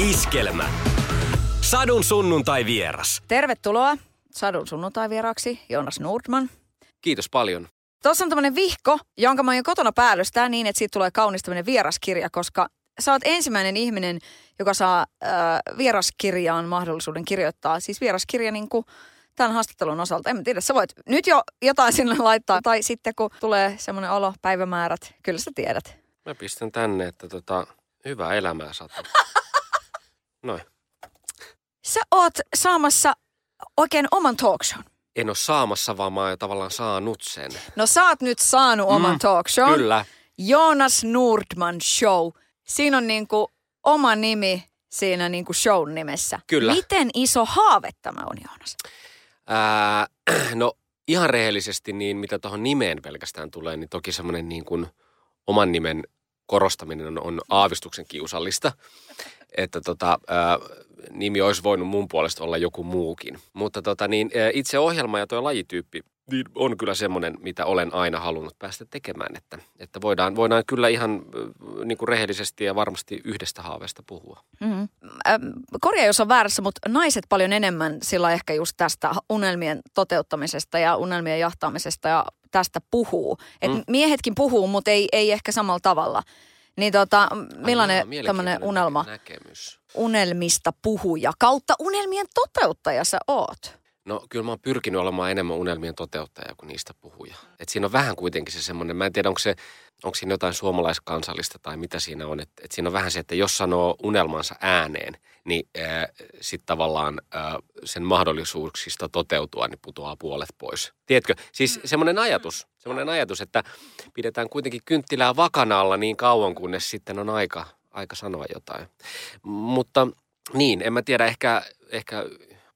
Iskelmä. Sadun sunnuntai vieras. Tervetuloa Sadun sunnuntai-vieraaksi Joonas Nordman. Kiitos paljon. Tuossa on tämmöinen vihko, jonka mä oon jo kotona päällystää niin, että siitä tulee kaunis tämmöinen vieraskirja, koska sä oot ensimmäinen ihminen, joka saa äh, vieraskirjaan mahdollisuuden kirjoittaa. Siis vieraskirja niin kuin tämän haastattelun osalta. En tiedä, sä voit nyt jo jotain sinne laittaa. Tai sitten kun tulee semmoinen olo, päivämäärät, kyllä sä tiedät. Mä pistän tänne, että tota, hyvää elämää saat. Noin. Sä oot saamassa oikein oman talk shown. En ole saamassa, vaan mä oon tavallaan saanut sen. No sä oot nyt saanut oman talk shown. Kyllä. Joonas Nordman Show. Siinä on niinku oma nimi siinä niinku shown nimessä. Kyllä. Miten iso haave tämä on, Joonas? Ää, no ihan rehellisesti, niin mitä tuohon nimeen pelkästään tulee, niin toki semmoinen niin kuin oman nimen korostaminen on, on aavistuksen kiusallista. Että tota, ää, nimi olisi voinut mun puolesta olla joku muukin. Mutta tota, niin, ää, itse ohjelma ja tuo lajityyppi niin on kyllä semmoinen, mitä olen aina halunnut päästä tekemään. Että, että voidaan, voidaan kyllä ihan äh, niin kuin rehellisesti ja varmasti yhdestä haaveesta puhua. Mm-hmm. Ähm, korjaa, jos on väärässä, mutta naiset paljon enemmän sillä ehkä just tästä unelmien toteuttamisesta ja unelmien jahtaamisesta ja tästä puhuu. Et Mm. Miehetkin puhuu, mutta ei, ei ehkä samalla tavalla. Niin tota, Ai millainen tämmöinen unelma, Näkemys. unelmista puhuja kautta unelmien toteuttaja sä oot? No kyllä mä oon pyrkinyt olemaan enemmän unelmien toteuttaja kuin niistä puhuja. Et siinä on vähän kuitenkin se semmoinen, mä en tiedä onko, se, onko siinä jotain suomalaiskansallista tai mitä siinä on. Että et siinä on vähän se, että jos sanoo unelmansa ääneen, niin äh, sitten tavallaan äh, sen mahdollisuuksista toteutua, niin putoaa puolet pois. Tiedätkö? Siis semmoinen ajatus, semmoinen ajatus, että pidetään kuitenkin kynttilää vakana alla niin kauan, kunnes sitten on aika, aika sanoa jotain. Mutta niin, en mä tiedä, ehkä, ehkä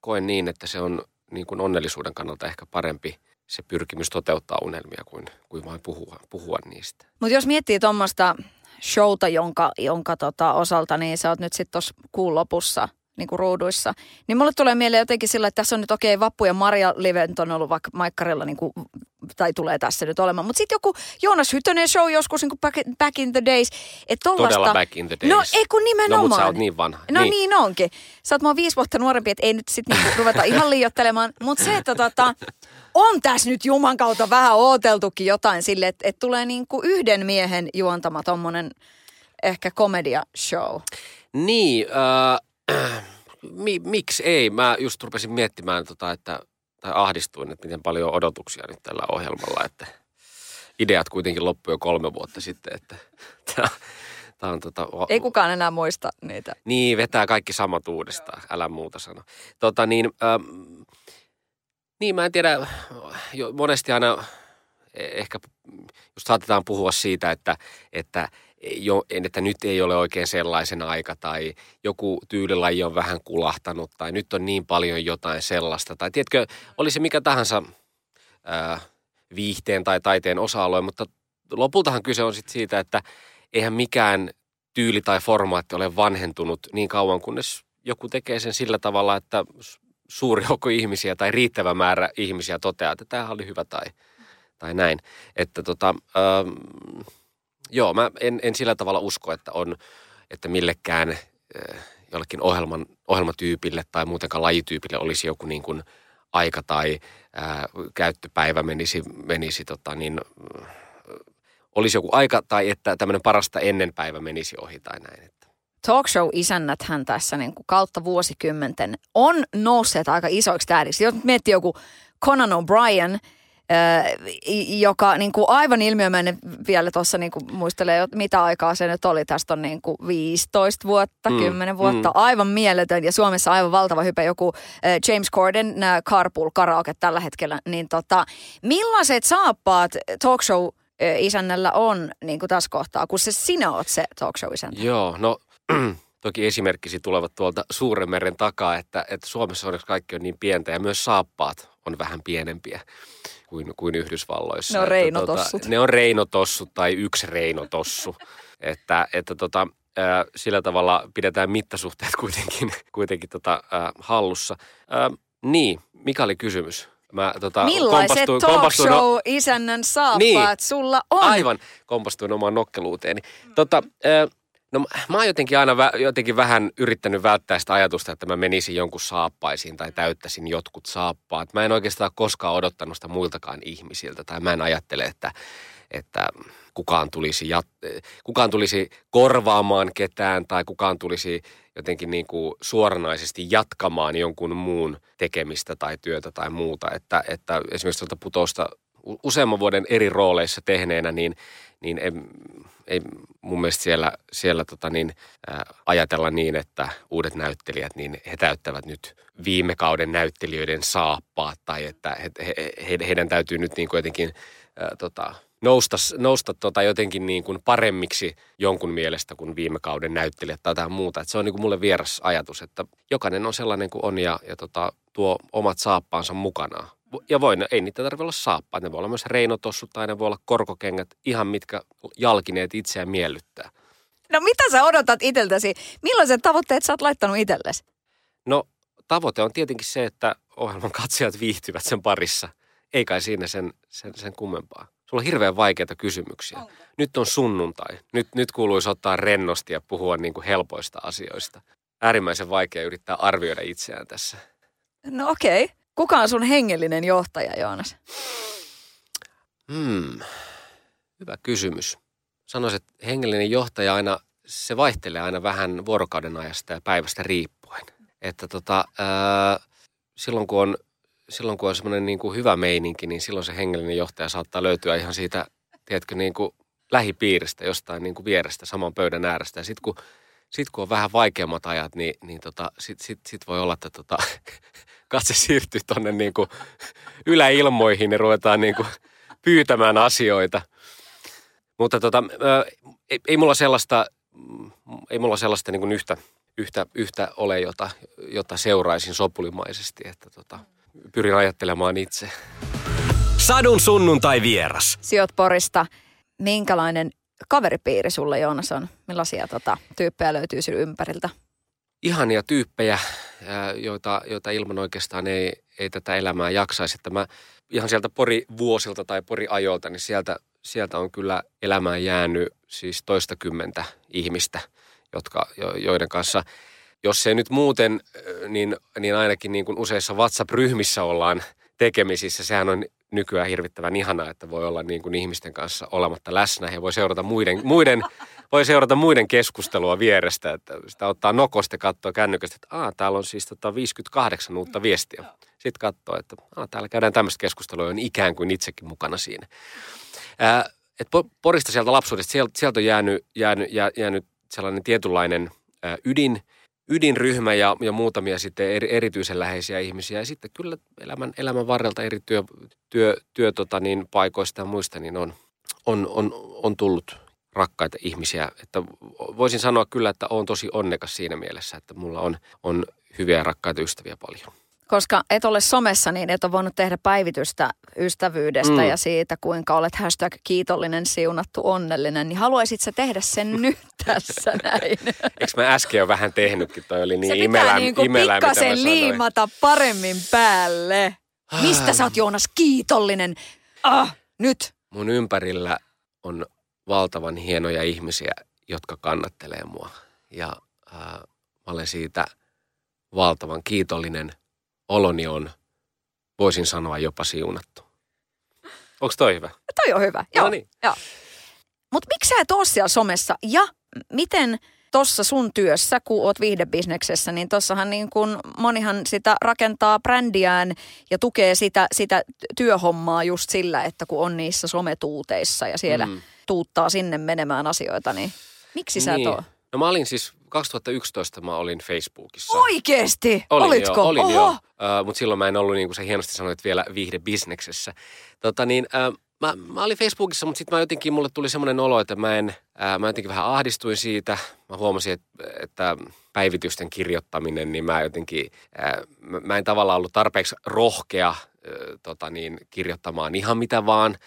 koen niin, että se on niin kuin onnellisuuden kannalta ehkä parempi se pyrkimys toteuttaa unelmia kuin, kuin vain puhua, puhua niistä. Mutta jos miettii tuommoista showta, jonka, jonka tota osalta, niin sä oot nyt sitten tuossa kuun lopussa niin kuin ruuduissa. Niin mulle tulee mieleen jotenkin sillä, että tässä on nyt okei, Vappu ja Maria Livent on ollut vaikka Maikkarilla, niin kuin, tai tulee tässä nyt olemaan. Mutta sitten joku Joonas Hytönen show joskus niin kuin back, back in the days. Et tollasta, Todella back in the days. No ei kun nimenomaan. No mutta sä oot niin vanha. No niin. niin onkin. Sä oot mua viisi vuotta nuorempi, että ei nyt sitten niinku ruveta ihan liiottelemaan. Mutta se, että tota, on tässä nyt Juman kautta vähän ooteltukin jotain sille, että, että tulee niinku yhden miehen juontama tommonen ehkä komedia show. Niin, äh, mi, miksi ei? Mä just rupesin miettimään, tota, että, tai ahdistuin, että miten paljon odotuksia nyt tällä ohjelmalla, että ideat kuitenkin loppui jo kolme vuotta sitten, että tämä on tota, Ei kukaan enää muista niitä. Niin, vetää kaikki samat uudestaan, älä muuta sano. Tota niin, ähm, niin mä en tiedä, jo, monesti aina ehkä just saatetaan puhua siitä, että, että, jo, että nyt ei ole oikein sellaisen aika tai joku tyylilaji on vähän kulahtanut tai nyt on niin paljon jotain sellaista. Tai tiedätkö, oli se mikä tahansa ää, viihteen tai taiteen osa-alue, mutta lopultahan kyse on sit siitä, että eihän mikään tyyli tai formaatti ole vanhentunut niin kauan, kunnes joku tekee sen sillä tavalla, että suuri joukko ihmisiä tai riittävä määrä ihmisiä toteaa, että tämä oli hyvä tai, tai näin. Että tota, ähm, joo, mä en, en sillä tavalla usko, että on, että millekään äh, jollekin ohjelman, ohjelmatyypille tai muutenkaan lajityypille olisi joku niin kuin aika tai äh, käyttöpäivä menisi, menisi tota niin, äh, olisi joku aika tai että tämmöinen parasta ennen päivä menisi ohi tai näin. Että. Talk show-isännät hän tässä niin kuin kautta vuosikymmenten on nousseet aika isoiksi tähdiksi. Jos miettii joku Conan O'Brien, joka niin kuin aivan ilmiömäinen vielä tuossa niin kuin muistelee, mitä aikaa se nyt oli. Tästä on niin kuin 15 vuotta, Mm, 10 vuotta, mm. aivan mieletön. Ja Suomessa aivan valtava hype joku James Corden Carpool Karaoke tällä hetkellä. Niin tota, millaiset saappaat talk show äh, isännällä on niin kuin tässä kohtaa, kun se sinä oot se talk show isäntä? Joo, no toki esimerkkisi tulevat tuolta suuren meren takaa, että, että Suomessa onneksi kaikki on niin pientä ja myös saappaat on vähän pienempiä kuin, kuin Yhdysvalloissa. Ne on Että reinotossut. Tota, ne on reinotossut tai yksi reinotossu. että, että tota, ää, sillä tavalla pidetään mittasuhteet kuitenkin, kuitenkin tota, ää, hallussa. Ää, niin, mikä oli kysymys? Mä, tota, Millaiset talk kompastuin- show isännän saappaat Niin. sulla on? Aivan, kompastuin omaan nokkeluuteeni. Tota, äh, No mä- oon jotenkin aina vä, jotenkin vähän yrittänyt välttää sitä ajatusta, että mä menisin jonkun saappaisiin tai täyttäisin jotkut saappaat. Mä en oikeastaan koskaan odottanut sitä muiltakaan ihmisiltä tai mä en ajattele, että, että kukaan, tulisi jat, kukaan tulisi korvaamaan ketään tai kukaan tulisi jotenkin niin kuin suoranaisesti jatkamaan jonkun muun tekemistä tai työtä tai muuta. Että, että esimerkiksi tuolta putousta u- useamman vuoden eri rooleissa tehneenä, niin, niin ei, ei mun mielestä siellä, siellä tota niin, ää, ajatella niin, että uudet näyttelijät, niin he täyttävät nyt viime kauden näyttelijöiden saappaat tai että he, he, he, heidän täytyy nyt niin kuin jotenkin ää, tota, nousta, nousta tota jotenkin niin kuin paremmiksi jonkun mielestä kuin viime kauden näyttelijät tai jotain muuta. Et se on niin kuin mulle vieras ajatus, että jokainen on sellainen kuin on ja, ja tota, tuo omat saappaansa mukanaan. Ja voi, ei niitä tarvitse olla saappaat, ne voi olla myös reinotossut tai ne voi olla korkokengät, ihan mitkä jalkineet itseään miellyttää. No mitä sä odotat itseltäsi? Millaiset tavoitteet sä oot laittanut itsellesi? No tavoite on tietenkin se, että ohjelman katsojat viihtyvät sen parissa. Ei kai siinä sen, sen, sen kummempaa. Sulla on hirveän vaikeita kysymyksiä. Onko? Nyt on sunnuntai. Nyt, nyt kuuluisi ottaa rennosti ja puhua niin kuin helpoista asioista. Äärimmäisen vaikea yrittää arvioida itseään tässä. No okei. Okay. Kuka on sun hengellinen johtaja, Joonas? Hmm. Hyvä kysymys. Sanoisin, että hengellinen johtaja aina, se vaihtelee aina vähän vuorokauden ajasta ja päivästä riippuen. Että tota, silloin kun on, silloin kun on semmoinen niin kuin hyvä meininki, niin silloin se hengellinen johtaja saattaa löytyä ihan siitä, tiedätkö, niin kuin lähipiiristä, jostain niin kuin vierestä, saman pöydän äärestä. Ja sitten kun, sit kun on vähän vaikeammat ajat, niin, niin tota, sit, sit, sit voi olla, että tota, katse siirtyy tuonne niin kuin yläilmoihin ja ruvetaan niin kuin pyytämään asioita. Mutta tota, ei, ei mulla sellaista, mm, ei mulla sellaista niin kuin yhtä, yhtä, yhtä ole, jota, jota seuraisin sopulimaisesti, että tota, pyrin ajattelemaan itse. Sadun sunnuntai vieras. Sijoit Porista. Minkälainen kaveripiiri sulle, Joonas, on? Millaisia tota, tyyppejä löytyy sinun ympäriltä? ihania tyyppejä, joita, joita ilman oikeastaan ei, ei tätä elämää jaksaisi. Että mä ihan sieltä pori-vuosilta tai pori-ajoilta, niin sieltä, sieltä on kyllä elämään jäänyt siis toistakymmentä ihmistä, jotka, jo, joiden kanssa, jos ei nyt muuten, niin, niin ainakin niin kuin useissa WhatsApp-ryhmissä ollaan tekemisissä. Sehän on nykyään hirvittävän ihanaa, että voi olla niin kuin ihmisten kanssa olematta läsnä ja voi seurata muiden, muiden, voi seurata muiden keskustelua vierestä. Että sitä ottaa nokosta ja katsoo kännykästä, että Aa, täällä on siis tota 58 uutta viestiä. Sitten katsoo, että Aa, täällä käydään tämmöistä keskustelua, on ikään kuin itsekin mukana siinä. Ää, et Po- Porista sieltä lapsuudesta, sieltä, sieltä on jäänyt, jäänyt, jää, jäänyt sellainen tietynlainen ää, ydin, ydinryhmä ja, ja muutamia sitten eri, erityisen läheisiä ihmisiä. Ja sitten kyllä elämän, elämän varrelta eri työ, työ, työ tota niin, paikoista ja muista niin on, on, on, on tullut rakkaita ihmisiä. Että voisin sanoa kyllä, että olen tosi onnekas siinä mielessä, että mulla on, on hyviä ja rakkaita ystäviä paljon. Koska et ole somessa, niin et ole voinut tehdä päivitystä ystävyydestä Mm. ja siitä, kuinka olet hashtag kiitollinen, siunattu, onnellinen. Niin haluaisit sä tehdä sen nyt tässä näin? Eikö mä äsken jo vähän tehnytkin? Toi oli niin Se imelä, pitää niinku imelä, pikkasen liimata paremmin päälle. Mistä sä oot Joonas kiitollinen? Ah, nyt. Mun ympärillä on valtavan hienoja ihmisiä, jotka kannattelee mua. Ja äh, mä olen siitä valtavan kiitollinen. Oloni on, voisin sanoa, jopa siunattu. Onko toi hyvä? Toi on hyvä. No Joo, niin. joo. Mutta miksi sä et oo siellä somessa? Ja miten tuossa sun työssä, kun oot viihdebisneksessä, niin tossahan niin kun monihan sitä rakentaa brändiään ja tukee sitä, sitä työhommaa just sillä, että kun on niissä sometuuteissa ja siellä Mm. Tuuttaa sinne menemään asioita, niin miksi sä et oo? No mä olin siis, 2011 mä olin Facebookissa. Oikeesti? Olin Olitko? jo, olin Oho. jo. Uh, mutta silloin mä en ollut, niin kuin sä hienosti sanoit, vielä viihdebisneksessä. Tota niin, uh, mä, mä olin Facebookissa, mutta sitten mä jotenkin, mulle tuli semmoinen olo, että mä en, uh, mä jotenkin vähän ahdistuin siitä. Mä huomasin, että, että päivitysten kirjoittaminen, niin mä jotenkin, uh, mä, mä en tavallaan ollut tarpeeksi rohkea uh, tota niin, kirjoittamaan ihan mitä vaan.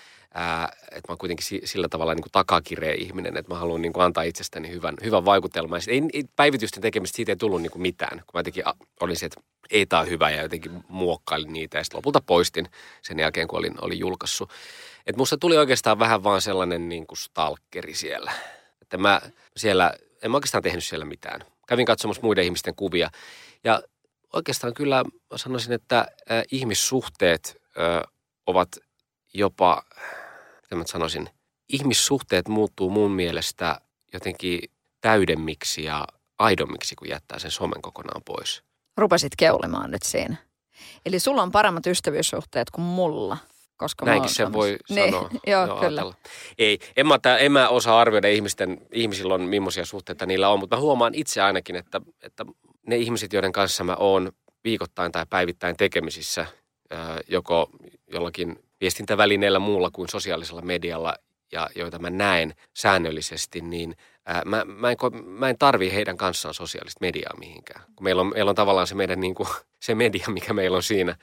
Että mä oon kuitenkin si- sillä tavalla niin kuin takakireä ihminen, että mä haluan niin kuin antaa itsestäni hyvän, hyvän vaikutelman. Ei, ei, päivitysten tekemistä siitä ei tullut niin kuin mitään, kun mä jotenkin olin se, että ei hyvä ja jotenkin muokkailin niitä ja sitten lopulta poistin sen jälkeen, kun olin, olin julkaissut. Että musta tuli oikeastaan vähän vaan sellainen niin kuin stalkeri siellä. Että mä siellä en mä oikeastaan tehnyt siellä mitään. Kävin katsomassa muiden ihmisten kuvia ja oikeastaan kyllä mä sanoisin, että äh, ihmissuhteet äh, ovat jopa, mitä mä sanoisin, ihmissuhteet muuttuu mun mielestä jotenkin täydemmiksi ja aidommiksi, kun jättää sen somen kokonaan pois. Rupesit keulimaan nyt siinä. Eli sulla on paremmat ystävyyssuhteet kuin mulla. Koska Näinkin se voi niin, sanoa. joo, joo, kyllä. Ajatella. Ei, en mä, en mä osaa arvioida ihmisten, ihmisillä on millaisia suhteita niillä on, mutta mä huomaan itse ainakin, että, että ne ihmiset, joiden kanssa mä oon viikoittain tai päivittäin tekemisissä, joko jollakin viestintävälineellä muulla kuin sosiaalisella medialla ja joita mä näen säännöllisesti, niin ää, mä, mä, en, mä en tarvi heidän kanssaan sosiaalista mediaa mihinkään. Kun meillä on, meillä on tavallaan se meidän niin kuin, se media, mikä meillä on siinä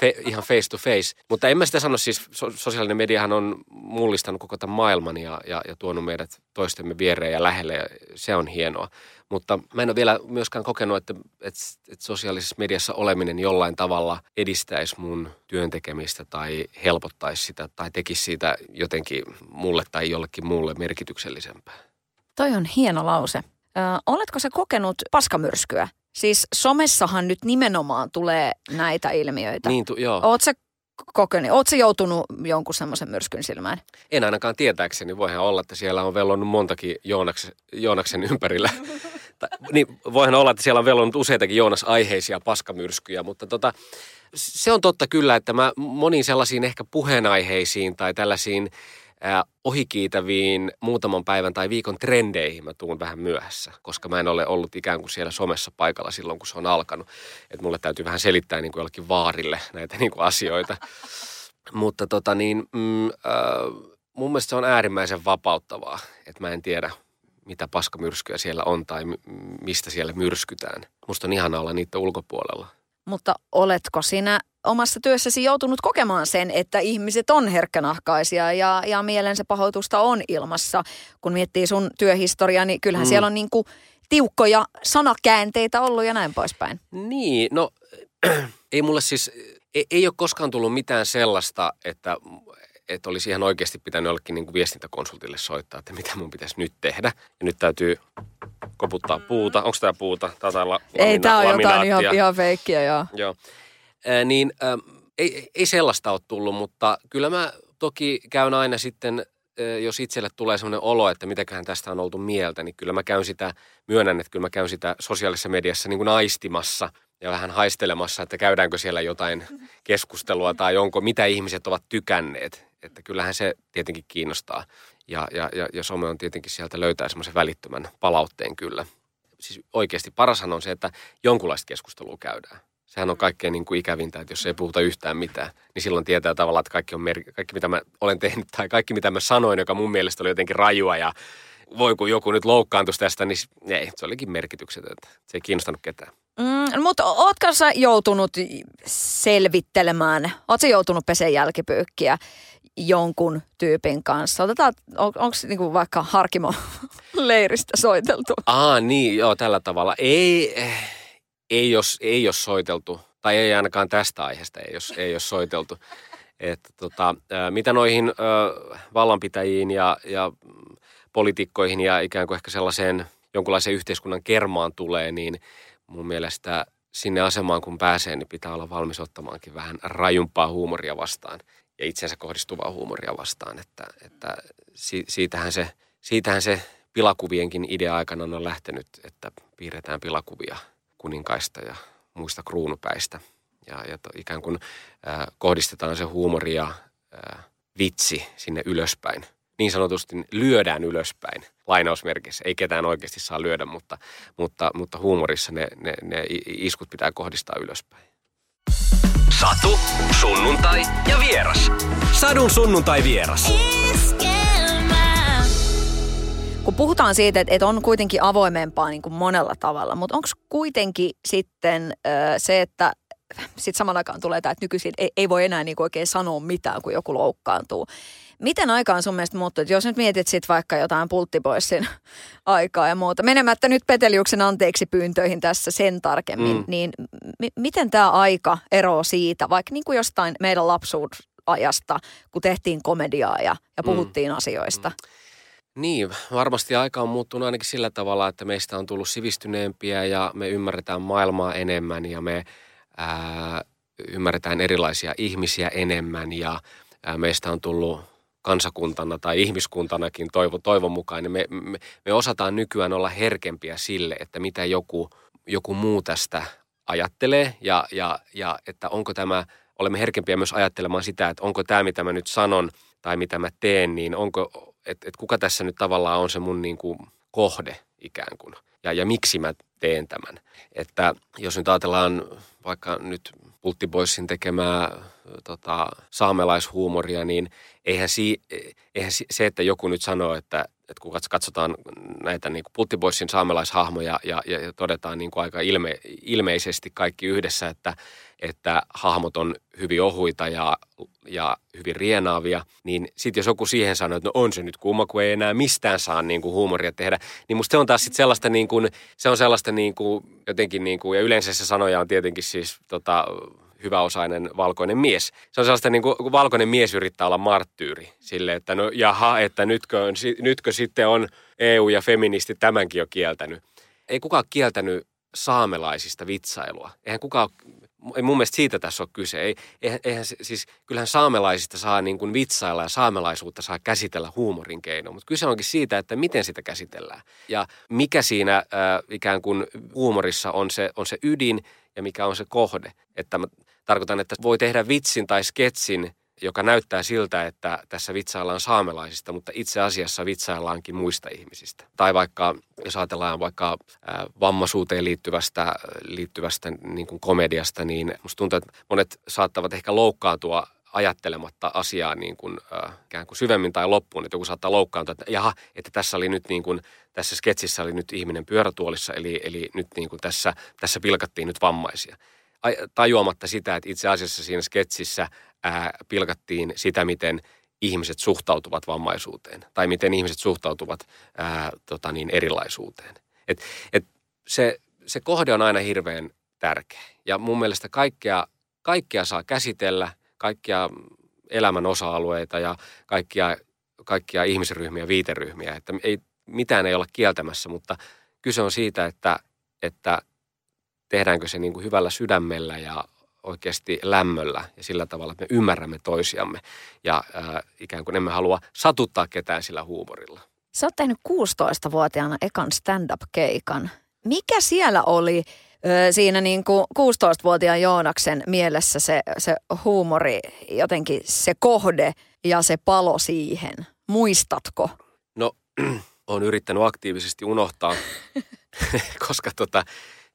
fe, ihan face to face. Mutta en mä sitä sano siis, so, sosiaalinen mediahan on mullistanut koko tämän maailman ja, ja, ja tuonut meidät toistemme viereen ja lähelle ja se on hienoa. Mutta mä en ole vielä myöskään kokenut, että, että, että sosiaalisessa mediassa oleminen jollain tavalla edistäisi mun työntekemistä tai helpottaisi sitä tai tekisi siitä jotenkin mulle tai jollekin muulle merkityksellisempää. Toi on hieno lause. Ö, oletko se kokenut paskamyrskyä? Siis somessahan nyt nimenomaan tulee näitä ilmiöitä. Niin, tu, joo. Oot sä kokenut, sä joutunut jonkun semmoisen myrskyn silmään? En ainakaan tietääkseni. Voihan olla, että siellä on vellonnut montakin Joonaksen, Joonaksen ympärillä. tai, niin, voihan olla, että siellä on vellonnut useitakin Joonas-aiheisia paskamyrskyjä, mutta tota, se on totta kyllä, että mä moniin sellaisiin ehkä puheenaiheisiin tai tällaisiin ohikiitäviin muutaman päivän tai viikon trendeihin mä tuun vähän myöhässä, koska mä en ole ollut ikään kuin siellä somessa paikalla silloin, kun se on alkanut. Että mulle täytyy vähän selittää niin kuin jollekin vaarille näitä niin kuin asioita. Mutta tota niin, mm, äh, mun mielestä se on äärimmäisen vapauttavaa, että mä en tiedä, mitä paskamyrskyjä siellä on tai mistä siellä myrskytään. Musta on ihana olla niitä ulkopuolella. Mutta oletko sinä omassa työssäsi joutunut kokemaan sen, että ihmiset on herkkänahkaisia ja, ja mielensä pahoitusta on ilmassa. Kun miettii sun työhistoriaa, niin kyllähän mm. siellä on niin kuin tiukkoja sanakäänteitä ollut ja näin poispäin. Niin, no ei mulle siis, ei, ei ole koskaan tullut mitään sellaista, että että olisi ihan oikeasti pitänyt jollekin niin kuin viestintäkonsultille soittaa, että mitä mun pitäisi nyt tehdä. Ja nyt täytyy koputtaa puuta. Onko tämä puuta? Tämä on la, Ei, tämä on jotain ihan, ihan feikkiä, joo. joo. Niin ei, ei sellaista ole tullut, mutta kyllä mä toki käyn aina sitten, jos itselle tulee sellainen olo, että mitäköhän tästä on oltu mieltä, niin kyllä mä käyn sitä, myönnän, että kyllä mä käyn sitä sosiaalisessa mediassa niin kuin aistimassa ja vähän haistelemassa, että käydäänkö siellä jotain keskustelua tai onko, mitä ihmiset ovat tykänneet. Että kyllähän se tietenkin kiinnostaa. Ja, ja, ja, ja some on tietenkin sieltä löytää semmoisen välittömän palautteen kyllä. Siis oikeasti parashan on se, että jonkunlaista keskustelua käydään. Sehän on kaikkein niin kuin ikävintä, että jos ei puhuta yhtään mitään, niin silloin tietää tavallaan, että kaikki, on mer- kaikki mitä mä olen tehnyt tai kaikki mitä mä sanoin, joka mun mielestä oli jotenkin rajua ja voi kun joku nyt loukkaantuisi tästä, niin ei, se olikin merkityksetöntä. Se ei kiinnostanut ketään. Mm, mutta ootko sä joutunut selvittelemään, ootko joutunut peseen jälkipyykkiä jonkun tyypin kanssa? Otetaan, on, onko niinku vaikka Harkimo leiristä soiteltu? Aa niin, joo, tällä tavalla. Ei, ei jos, ei jos soiteltu, tai ei ainakaan tästä aiheesta, ei jos, ei jos soiteltu. Että tota, mitä noihin ö, vallanpitäjiin ja, ja poliitikkoihin ja ikään kuin ehkä sellaiseen jonkunlaiseen yhteiskunnan kermaan tulee, niin mun mielestä sinne asemaan kun pääsee, niin pitää olla valmis ottamaankin vähän rajumpaa huumoria vastaan ja itsensä kohdistuvaa huumoria vastaan. Että, että siitähän, se, siitähän se pilakuvienkin idea aikana on lähtenyt, että piirretään pilakuvia kuninkaista ja muista kruunupäistä. Ja, ja to, ikään kuin äh, kohdistetaan se huumori ja äh, vitsi sinne ylöspäin. Niin sanotusti lyödään ylöspäin lainausmerkissä. Ei ketään oikeasti saa lyödä, mutta, mutta, mutta huumorissa ne, ne, ne iskut pitää kohdistaa ylöspäin. Satu, sunnuntai ja vieras. Sadun sunnuntai vieras. Kun puhutaan siitä, että on kuitenkin avoimempaa niin kuin monella tavalla, mutta onko kuitenkin sitten se, että sitten saman aikaan tulee tämä, että nykyisin ei, ei voi enää niin kuin oikein sanoa mitään, kun joku loukkaantuu. Miten aika on sun mielestä muuttunut? Jos nyt mietit sit vaikka jotain pulttipoissin aikaa ja muuta, menemättä nyt Peteliuksen anteeksi pyyntöihin tässä sen tarkemmin, mm. niin m- miten tämä aika eroaa siitä, vaikka niin kuin jostain meidän lapsuusajasta, kun tehtiin komediaa ja, ja mm. puhuttiin mm. asioista? Niin, varmasti aika on muuttunut ainakin sillä tavalla, että meistä on tullut sivistyneempiä ja me ymmärretään maailmaa enemmän ja me ää, ymmärretään erilaisia ihmisiä enemmän ja ää, meistä on tullut kansakuntana tai ihmiskuntanakin toivo, toivon mukaan, niin me, me, me osataan nykyään olla herkempiä sille, että mitä joku, joku muu tästä ajattelee ja, ja, ja että onko tämä, olemme herkempiä myös ajattelemaan sitä, että onko tämä, mitä mä nyt sanon tai mitä mä teen, niin onko, että et kuka tässä nyt tavallaan on se mun niin kuin kohde ikään kuin ja, ja miksi mä teen tämän. Että jos nyt ajatellaan vaikka nyt Pulttiboissin tekemää tota, saamelaishuumoria, niin eihän, si, eihän se, että joku nyt sanoo, että, että kun katsotaan näitä niin Pulttiboissin saamelaishahmoja ja, ja, ja todetaan niin kuin aika ilme, ilmeisesti kaikki yhdessä, että, että hahmot on hyvin ohuita ja, ja hyvin rienaavia, niin sitten jos joku siihen sanoo, että no on se nyt kumma, kun ei enää mistään saa niin kuin huumoria tehdä, niin musta se on taas sitten sellaista niin kuin, se on sellaista niin kuin, jotenkin niin kuin, ja yleensä se sanoja on tietenkin siis tota, hyväosainen valkoinen mies. Se on sellaista niin kuin valkoinen mies yrittää olla marttyyri sille, että no jaha, että nytkö, on, nytkö sitten on EU ja feministi tämänkin jo kieltänyt. Ei kukaan kieltänyt saamelaisista vitsailua. Eihän kukaan ei mun mielestä siitä tässä ole kyse. Ei, eihän, siis, kyllähän saamelaisista saa niin kuin vitsailla ja saamelaisuutta saa käsitellä huumorin keino, mutta kyse onkin siitä, että miten sitä käsitellään. Ja mikä siinä äh, ikään kuin huumorissa on se, on se ydin ja mikä on se kohde. Että mä tarkoitan, että voi tehdä vitsin tai sketsin joka näyttää siltä, että tässä vitsaillaan saamelaisista, mutta itse asiassa vitsaillaankin muista ihmisistä. Tai vaikka, jos ajatellaan vaikka vammaisuuteen liittyvästä, liittyvästä niin kuin komediasta, niin musta tuntuu, että monet saattavat ehkä loukkaantua ajattelematta asiaa niin kuin, äh, kuin syvemmin tai loppuun, että joku saattaa loukkaantua, että jaha, että tässä oli nyt niin kuin, tässä sketsissä oli nyt ihminen pyörätuolissa, eli, eli nyt niin kuin tässä, tässä pilkattiin nyt vammaisia. Tajuamatta sitä, että itse asiassa siinä sketsissä ää, pilkattiin sitä, miten ihmiset suhtautuvat vammaisuuteen tai miten ihmiset suhtautuvat ää, tota niin, erilaisuuteen. Et, et se, se kohde on aina hirveän tärkeä ja mun mielestä kaikkea, kaikkea saa käsitellä, kaikkia elämän osa-alueita ja kaikkia, kaikkia ihmisryhmiä, viiteryhmiä, että ei, mitään ei olla kieltämässä, mutta kyse on siitä, että, että tehdäänkö se niin kuin hyvällä sydämellä ja oikeasti lämmöllä ja sillä tavalla, että me ymmärrämme toisiamme ja äh, ikään kuin emme halua satuttaa ketään sillä huumorilla. Sä oot tehnyt 16-vuotiaana ekan stand-up-keikan. Mikä siellä oli ö, siinä niin kuin 16-vuotiaan Joonaksen mielessä se, se huumori, jotenkin se kohde ja se palo siihen? Muistatko? No, on yrittänyt aktiivisesti unohtaa, koska tota,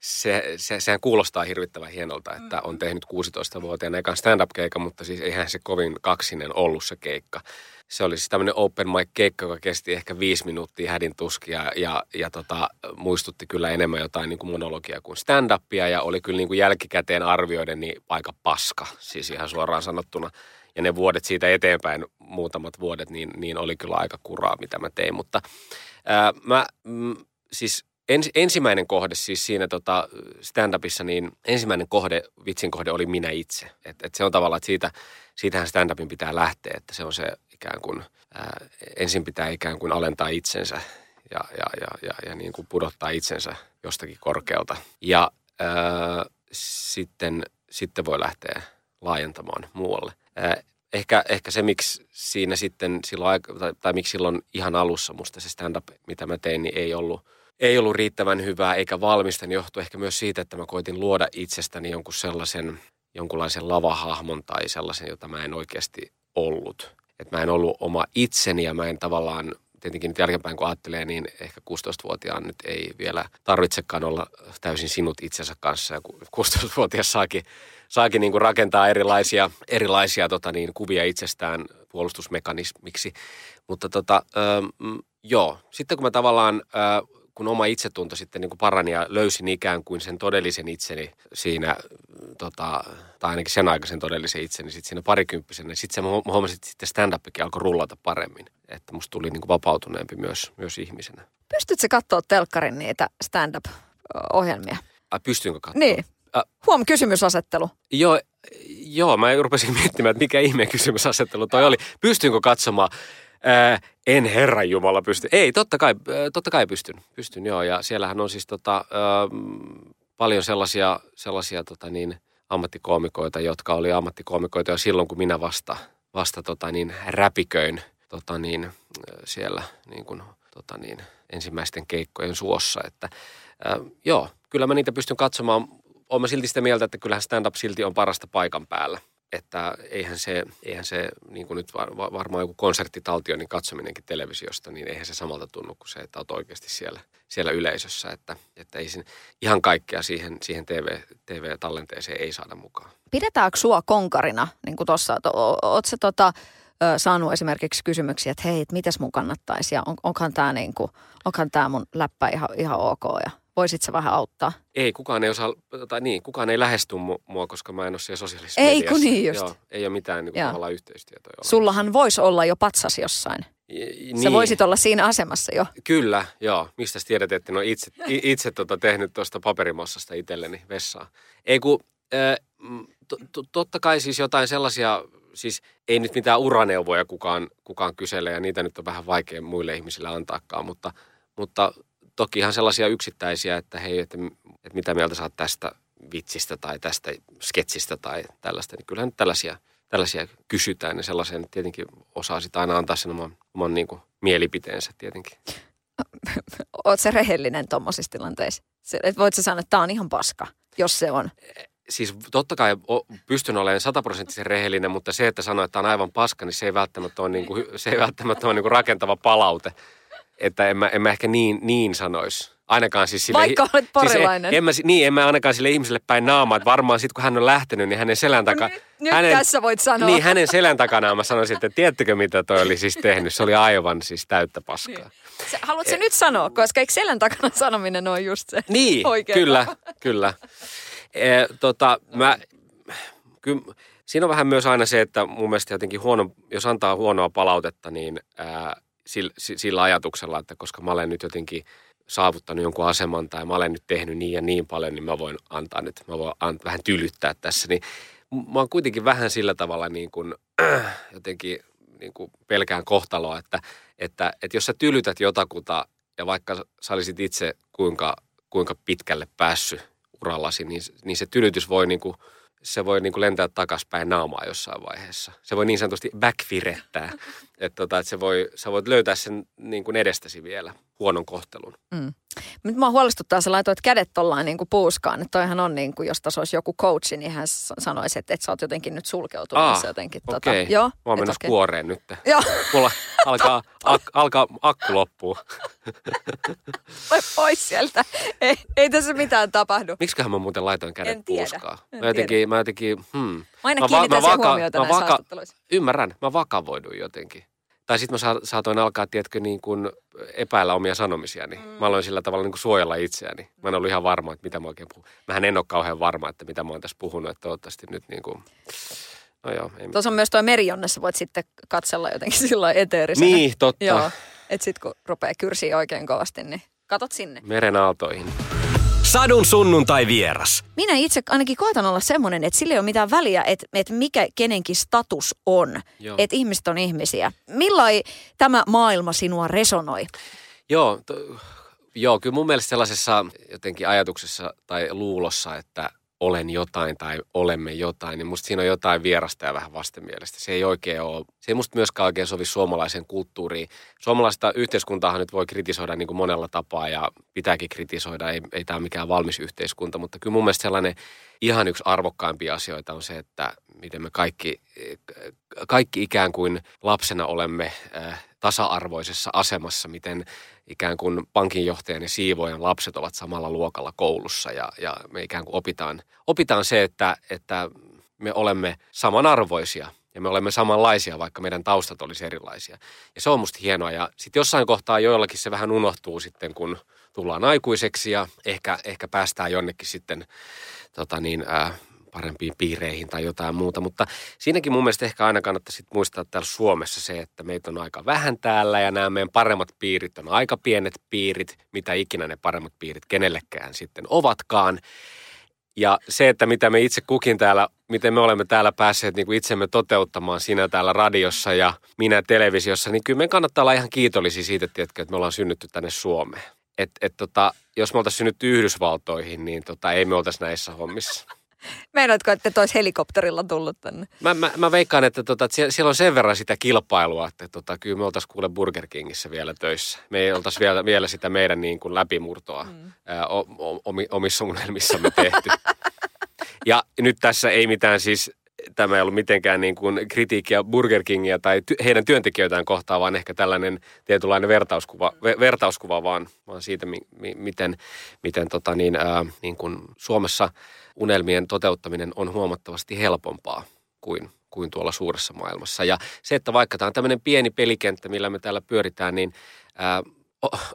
se, se, sehän kuulostaa hirvittävän hienolta, että on tehnyt 16-vuotiaana ekan stand-up-keikan, mutta siis eihän se kovin kaksinen ollut se keikka. Se oli siis tämmöinen open mic-keikka, joka kesti ehkä viisi minuuttia hädin tuskia ja, ja tota, muistutti kyllä enemmän jotain niin kuin monologia kuin stand-upia ja oli kyllä niin kuin jälkikäteen arvioiden niin aika paska, siis ihan suoraan sanottuna. Ja ne vuodet siitä eteenpäin, muutamat vuodet, niin, niin oli kyllä aika kuraa, mitä mä tein. Mutta ää, mä mm, siis ens, ensimmäinen kohde siis siinä tota stand-upissa, niin ensimmäinen kohde, vitsin kohde oli minä itse. Et, et se on tavallaan, että siitä, siitähän stand-upin pitää lähteä, että se on se ikään kuin, ää, ensin pitää ikään kuin alentaa itsensä ja, ja, ja, ja, ja niin kuin pudottaa itsensä jostakin korkealta. Ja ää, sitten, sitten voi lähteä laajentamaan muualle. Ää, ehkä, ehkä se, miksi siinä sitten silloin, tai, tai miksi silloin ihan alussa musta se stand-up, mitä mä tein, niin ei ollut – ei ollut riittävän hyvää eikä valmista, niin johtui ehkä myös siitä, että mä koitin luoda itsestäni jonkun sellaisen, jonkunlaisen lavahahmon tai sellaisen, jota mä en oikeasti ollut. Että mä en ollut oma itseni ja mä en tavallaan, tietenkin nyt jälkeenpäin kun ajattelee, niin ehkä 16-vuotiaan nyt ei vielä tarvitsekaan olla täysin sinut itsensä kanssa. Ja 16-vuotias saakin, saakin niin kuin rakentaa erilaisia, erilaisia tota niin, kuvia itsestään puolustusmekanismiksi. Mutta tota, ähm, joo, sitten kun mä tavallaan äh, kun oma itsetunto sitten niin kuin parani ja löysin ikään kuin sen todellisen itseni siinä, tota, tai ainakin sen aikaisen todellisen itseni sitten siinä parikymppisenä, niin sitten se mä huomasin, että sitten stand-upikin alkoi rullata paremmin. Että musta tuli niin kuin vapautuneempi myös, myös ihmisenä. Pystytkö katsoa telkkarin niitä stand-up-ohjelmia? Ai pystynkö katsoa? Niin. Huom, kysymysasettelu. Joo, joo, mä rupesin miettimään, että mikä ihmeen kysymysasettelu toi oli. Pystynkö katsomaan Ää, en herran Jumala pysty. Ei, totta kai, totta kai pystyn. Pystyn, joo. Ja siellähän on siis tota, ää, paljon sellaisia, sellaisia tota niin, ammattikoomikoita, jotka oli ammattikoomikoita jo silloin, kun minä vasta, vasta tota niin, räpiköin tota niin, siellä niin kuin, tota niin, ensimmäisten keikkojen suossa. Että, ää, joo, kyllä mä niitä pystyn katsomaan. Olen silti sitä mieltä, että kyllähän stand-up silti on parasta paikan päällä että eihän se, eihän se niin kuin nyt var, varmaan joku konserttitaltionin katsominenkin televisiosta, niin eihän se samalta tunnu kuin se, että olet oikeasti siellä, siellä yleisössä. Että, että ei sin, ihan kaikkea siihen, siihen TV, TV-tallenteeseen ei saada mukaan. Pidetäänkö sua konkarina, niin kuin tuossa, sä tota, saanut esimerkiksi kysymyksiä, että hei, mitäs mun kannattaisi ja on, onkohan tämä niin kuin, tää mun läppä ihan, ihan ok ja Voisit se vähän auttaa? Ei, kukaan ei osaa, tai niin, kukaan ei lähesty mua, koska mä en ole siellä sosiaalisessa Ei, mediassa. kun niin just. Joo, ei ole mitään niin kuin, yhteistyötä. Sullahan voisi olla jo patsas jossain. Niin. Sä voisit olla siinä asemassa jo. Kyllä, joo. Mistä tiedät, että ole itse, itse tota tehnyt tuosta paperimossasta itselleni vessaa. Ei kun, äh, to, to, totta kai siis jotain sellaisia, siis ei nyt mitään uraneuvoja kukaan, kukaan kysele ja niitä nyt on vähän vaikea muille ihmisille antaakaan, mutta, mutta toki ihan sellaisia yksittäisiä, että hei, että, että mitä mieltä saat tästä vitsistä tai tästä sketsistä tai tällaista, niin kyllähän tällaisia, tällaisia kysytään ja sellaisen tietenkin osaa sitä aina antaa sen oman, oman niin kuin mielipiteensä tietenkin. Oletko se rehellinen tuommoisissa tilanteissa? Voitko sanoa, että tämä on ihan paska, jos se on? Siis totta kai pystyn olemaan sataprosenttisen rehellinen, mutta se, että sanoo, että tämä on aivan paska, niin se ei välttämättä ole, niin kuin, se ei välttämättä ole niin kuin rakentava palaute että en mä, en mä ehkä niin, niin sanoisi. Ainakaan siis sille... Vaikka olet porilainen. Siis en, en mä, niin, en mä ainakaan sille ihmiselle päin naamaa, että varmaan sitten kun hän on lähtenyt, niin hänen selän takana... No, nyt hänen, tässä voit sanoa. Niin, hänen selän takana mä sanoisin, että tiedättekö mitä toi oli siis tehnyt? Se oli aivan siis täyttä paskaa. Niin. Sä, haluatko e- nyt sanoa, koska eikö selän takana sanominen on just se Niin, oikea kyllä, kyllä. E, tota, mä, kyllä, siinä on vähän myös aina se, että mun mielestä jotenkin huono, jos antaa huonoa palautetta, niin ää, sillä, sillä ajatuksella, että koska mä olen nyt jotenkin saavuttanut jonkun aseman tai mä olen nyt tehnyt niin ja niin paljon, niin mä voin antaa nyt, mä voin antaa, vähän tylyttää tässä. Niin mä oon kuitenkin vähän sillä tavalla niin kuin, äh, jotenkin niin kuin pelkään kohtaloa, että, että, että jos sä tylytät jotakuta ja vaikka sä olisit itse kuinka, kuinka pitkälle päässyt urallasi, niin, niin se tylytys voi niin kuin – se voi niin kuin lentää takaspäin naamaa jossain vaiheessa. Se voi niin sanotusti backfirettää. Että, tota, että se voi, sä voit löytää sen niin kuin edestäsi vielä huonon kohtelun. Mm. Nyt mä huolestuttaa, sä laitoit kädet tollaan niin kuin puuskaan. Että toihan on niin kuin, jos tässä olisi joku coachi, niin hän sanoisi, että, että sä oot jotenkin nyt sulkeutunut. Ah, jotenkin. Okay. tota, joo, mä oon menossa okay. kuoreen nyt. Joo. Mulla alkaa, ak, alkaa akku loppuu. Voi pois sieltä. Ei, ei tässä mitään tapahdu. Miksiköhän mä muuten laitoin kädet en puuskaan? Mä jotenkin, mä jotenkin, hmm. Mä aina mä, kiinnitän mä, vaka, huomiota mä vaka, Ymmärrän, mä vakavoidun jotenkin. Tai sitten mä saatoin alkaa, tiedätkö, niin kuin epäillä omia sanomisiani. Mm. Mä aloin sillä tavalla niin kuin suojella itseäni. Mä en ollut ihan varma, että mitä mä oikein puhun. Mähän en ole kauhean varma, että mitä mä oon tässä puhunut, että toivottavasti nyt niin kuin... No joo. Ei Tuossa on myös tuo merijonnessa, voit sitten katsella jotenkin sillä eteerisenä. Niin, totta. Joo, että sitten kun rupeaa kyrsiä oikein kovasti, niin katot sinne. Meren aaltoihin. Sadun sunnuntai vieras. Minä itse ainakin koitan olla semmoinen, että sillä ei ole mitään väliä, että, että mikä kenenkin status on. Joo. Että ihmiset on ihmisiä. Milloin tämä maailma sinua resonoi? Joo, to, joo, kyllä mun mielestä sellaisessa jotenkin ajatuksessa tai luulossa, että olen jotain tai olemme jotain, niin musta siinä on jotain vierasta ja vähän vastenmielestä. Se ei oikein ole, se ei musta myöskään oikein sovi suomalaiseen kulttuuriin. Suomalaista yhteiskuntaahan nyt voi kritisoida niin kuin monella tapaa ja pitääkin kritisoida, ei, ei tämä mikään valmis yhteiskunta, mutta kyllä mun mielestä sellainen ihan yksi arvokkaimpia asioita on se, että miten me kaikki, kaikki ikään kuin lapsena olemme äh, tasa-arvoisessa asemassa, miten ikään kuin pankinjohtajan ja siivojan lapset ovat samalla luokalla koulussa ja, ja me ikään kuin opitaan, opitaan se, että, että me olemme samanarvoisia ja me olemme samanlaisia, vaikka meidän taustat olisi erilaisia. Ja se on musta hienoa ja sitten jossain kohtaa joillakin se vähän unohtuu sitten, kun tullaan aikuiseksi ja ehkä, ehkä päästään jonnekin sitten tota niin, ää, parempiin piireihin tai jotain muuta. Mutta siinäkin mun mielestä ehkä aina kannattaisi muistaa täällä Suomessa se, että meitä on aika vähän täällä ja nämä meidän paremmat piirit on aika pienet piirit, mitä ikinä ne paremmat piirit kenellekään sitten ovatkaan. Ja se, että mitä me itse kukin täällä, miten me olemme täällä päässeet niin kuin itsemme toteuttamaan sinä täällä radiossa ja minä televisiossa, niin kyllä me kannattaa olla ihan kiitollisia siitä, että me ollaan synnytty tänne Suomeen. Et, et tota, jos me oltaisiin synnytty Yhdysvaltoihin, niin tota, ei me oltaisi näissä hommissa. Meinaatko, että olisi helikopterilla tullut tänne? Mä, mä, mä veikkaan, että tota, että siellä on sen verran sitä kilpailua, että tota, kyllä me oltaisiin kuule Burger Kingissä vielä töissä. Me ei oltaisi vielä, vielä sitä meidän niin kuin läpimurtoa mm. ää, o, o, omissa unelmissamme tehty. ja nyt tässä ei mitään siis, tämä ei ollut mitenkään niin kuin kritiikkiä Burger Kingia tai ty, heidän työntekijöitään kohtaan, vaan ehkä tällainen tietynlainen vertauskuva, ve, vertauskuva vaan, vaan siitä, mi, mi, miten, miten tota niin, ää, niin kuin Suomessa – unelmien toteuttaminen on huomattavasti helpompaa kuin, kuin tuolla suuressa maailmassa. Ja se, että vaikka tämä on tämmöinen pieni pelikenttä, millä me täällä pyöritään, niin ää,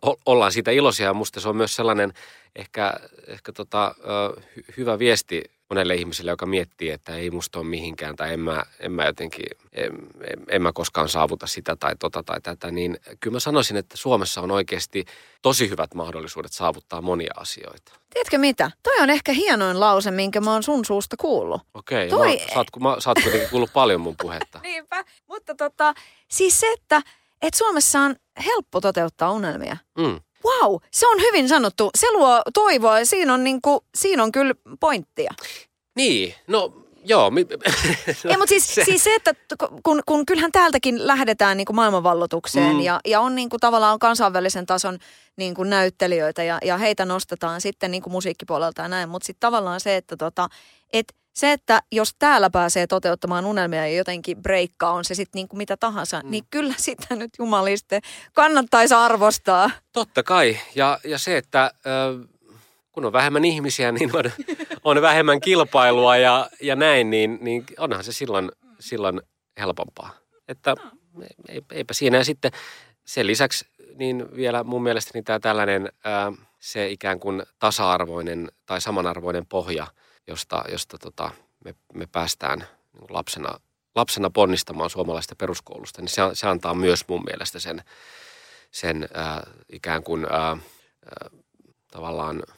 o, ollaan siitä iloisia. Musta se on myös sellainen ehkä, ehkä tota, ö, hyvä viesti monelle ihmiselle, joka miettii, että ei musta ole mihinkään tai en mä, en mä jotenkin, en, en, en mä koskaan saavuta sitä tai tota tai tätä, niin kyllä mä sanoisin, että Suomessa on oikeasti tosi hyvät mahdollisuudet saavuttaa monia asioita. Tiedätkö mitä? Toi on ehkä hienoin lause, minkä mä oon sun suusta kuullut. Okei, Toi... no, sä, oot, mä, sä oot kuitenkin kuullut paljon mun puhetta. Niinpä, mutta tota, siis se, että, että Suomessa on helppo toteuttaa unelmia. Mm. Wow, se on hyvin sanottu. Se luo toivoa ja siinä on, niinku, siinä on kyllä pointtia. Niin, no joo. Mi- Ei, mutta siis se. siis se, että kun, kun kyllähän täältäkin lähdetään niin kuin maailmanvallotukseen mm. ja, ja on niin kuin tavallaan kansainvälisen tason niin kuin näyttelijöitä ja, ja heitä nostetaan sitten niin kuin musiikkipuolelta ja näin. Mutta sitten tavallaan se, että tota, et se, että jos täällä pääsee toteuttamaan unelmia ja jotenkin breikkaa, on se sitten niin kuin mitä tahansa, mm. niin kyllä sitä nyt jumaliste kannattaisi arvostaa. Totta kai. Ja, ja se, että... Äh kun on vähemmän ihmisiä, niin on, on vähemmän kilpailua ja, ja näin, niin, niin onhan se silloin, silloin helpompaa. Että eipä siinä. Ja sitten sen lisäksi niin vielä mun mielestäni tämä tällainen se ikään kuin tasa-arvoinen tai samanarvoinen pohja, josta, josta tota, me, me päästään niin lapsena, lapsena ponnistamaan suomalaista peruskoulusta, niin se, se antaa myös mun mielestä sen, sen ää, ikään kuin ää, ää, tavallaan –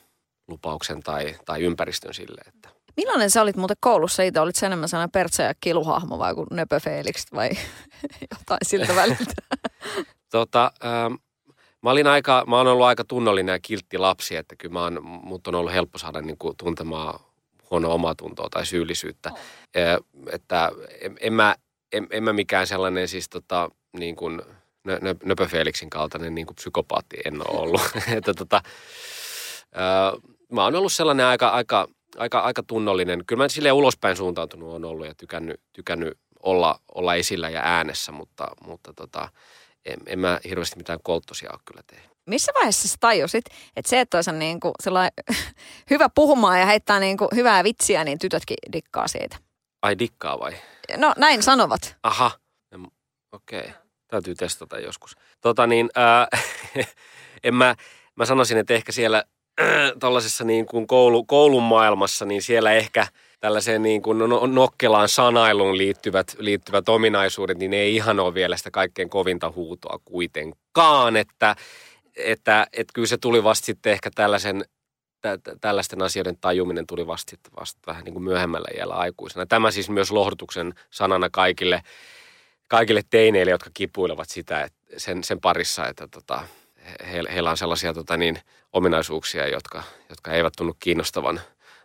lupauksen tai, tai ympäristön sille. Että. Millainen sä olit muuten koulussa itse? Olit enemmän sellainen Pertsa ja Kiluhahmo vai kuin Nöpö Felix vai jotain siltä väliltä? tota, ähm, mä, olin aika, mä oon ollut aika tunnollinen ja kiltti lapsi, että kyllä mä oon, mut on ollut helppo saada niin kuin, tuntemaan huonoa omatuntoa tai syyllisyyttä. Että en, en, mä, en, en mä mikään sellainen siis tota, niin kuin, nö, Nöpö Felixin kaltainen niin kuin psykopaatti en ole ollut. että tota, äh, mä oon ollut sellainen aika, aika, aika, aika tunnollinen. Kyllä mä silleen ulospäin suuntautunut on ollut ja tykännyt, tykännyt olla, olla esillä ja äänessä, mutta, mutta tota, en, en mä hirveästi mitään kolttosia ole kyllä tehnyt. Missä vaiheessa sä tajusit, että se, että olisi niin kuin hyvä puhumaan ja heittää niin kuin hyvää vitsiä, niin tytötkin dikkaa siitä? Ai dikkaa vai? No näin sanovat. Aha, okei. Okay. Täytyy testata joskus. Tota niin, ää, en mä, mä sanoisin, että ehkä siellä tällaisessa niin kuin koulu, koulun maailmassa, niin siellä ehkä tällaiseen niin kuin no, no, nokkelaan sanailuun liittyvät, liittyvät ominaisuudet, niin ne ei ihan ole vielä sitä kaikkein kovinta huutoa kuitenkaan, että, että, että kyllä se tuli vasta sitten ehkä tällaisen tällaisten asioiden tajuminen tuli vasta, vasta vähän niin kuin myöhemmällä iällä aikuisena. Tämä siis myös lohdutuksen sanana kaikille, kaikille teineille, jotka kipuilevat sitä että sen, sen parissa, että tota, he, heillä on sellaisia tota niin, ominaisuuksia, jotka, jotka eivät tunnu kiinnostavan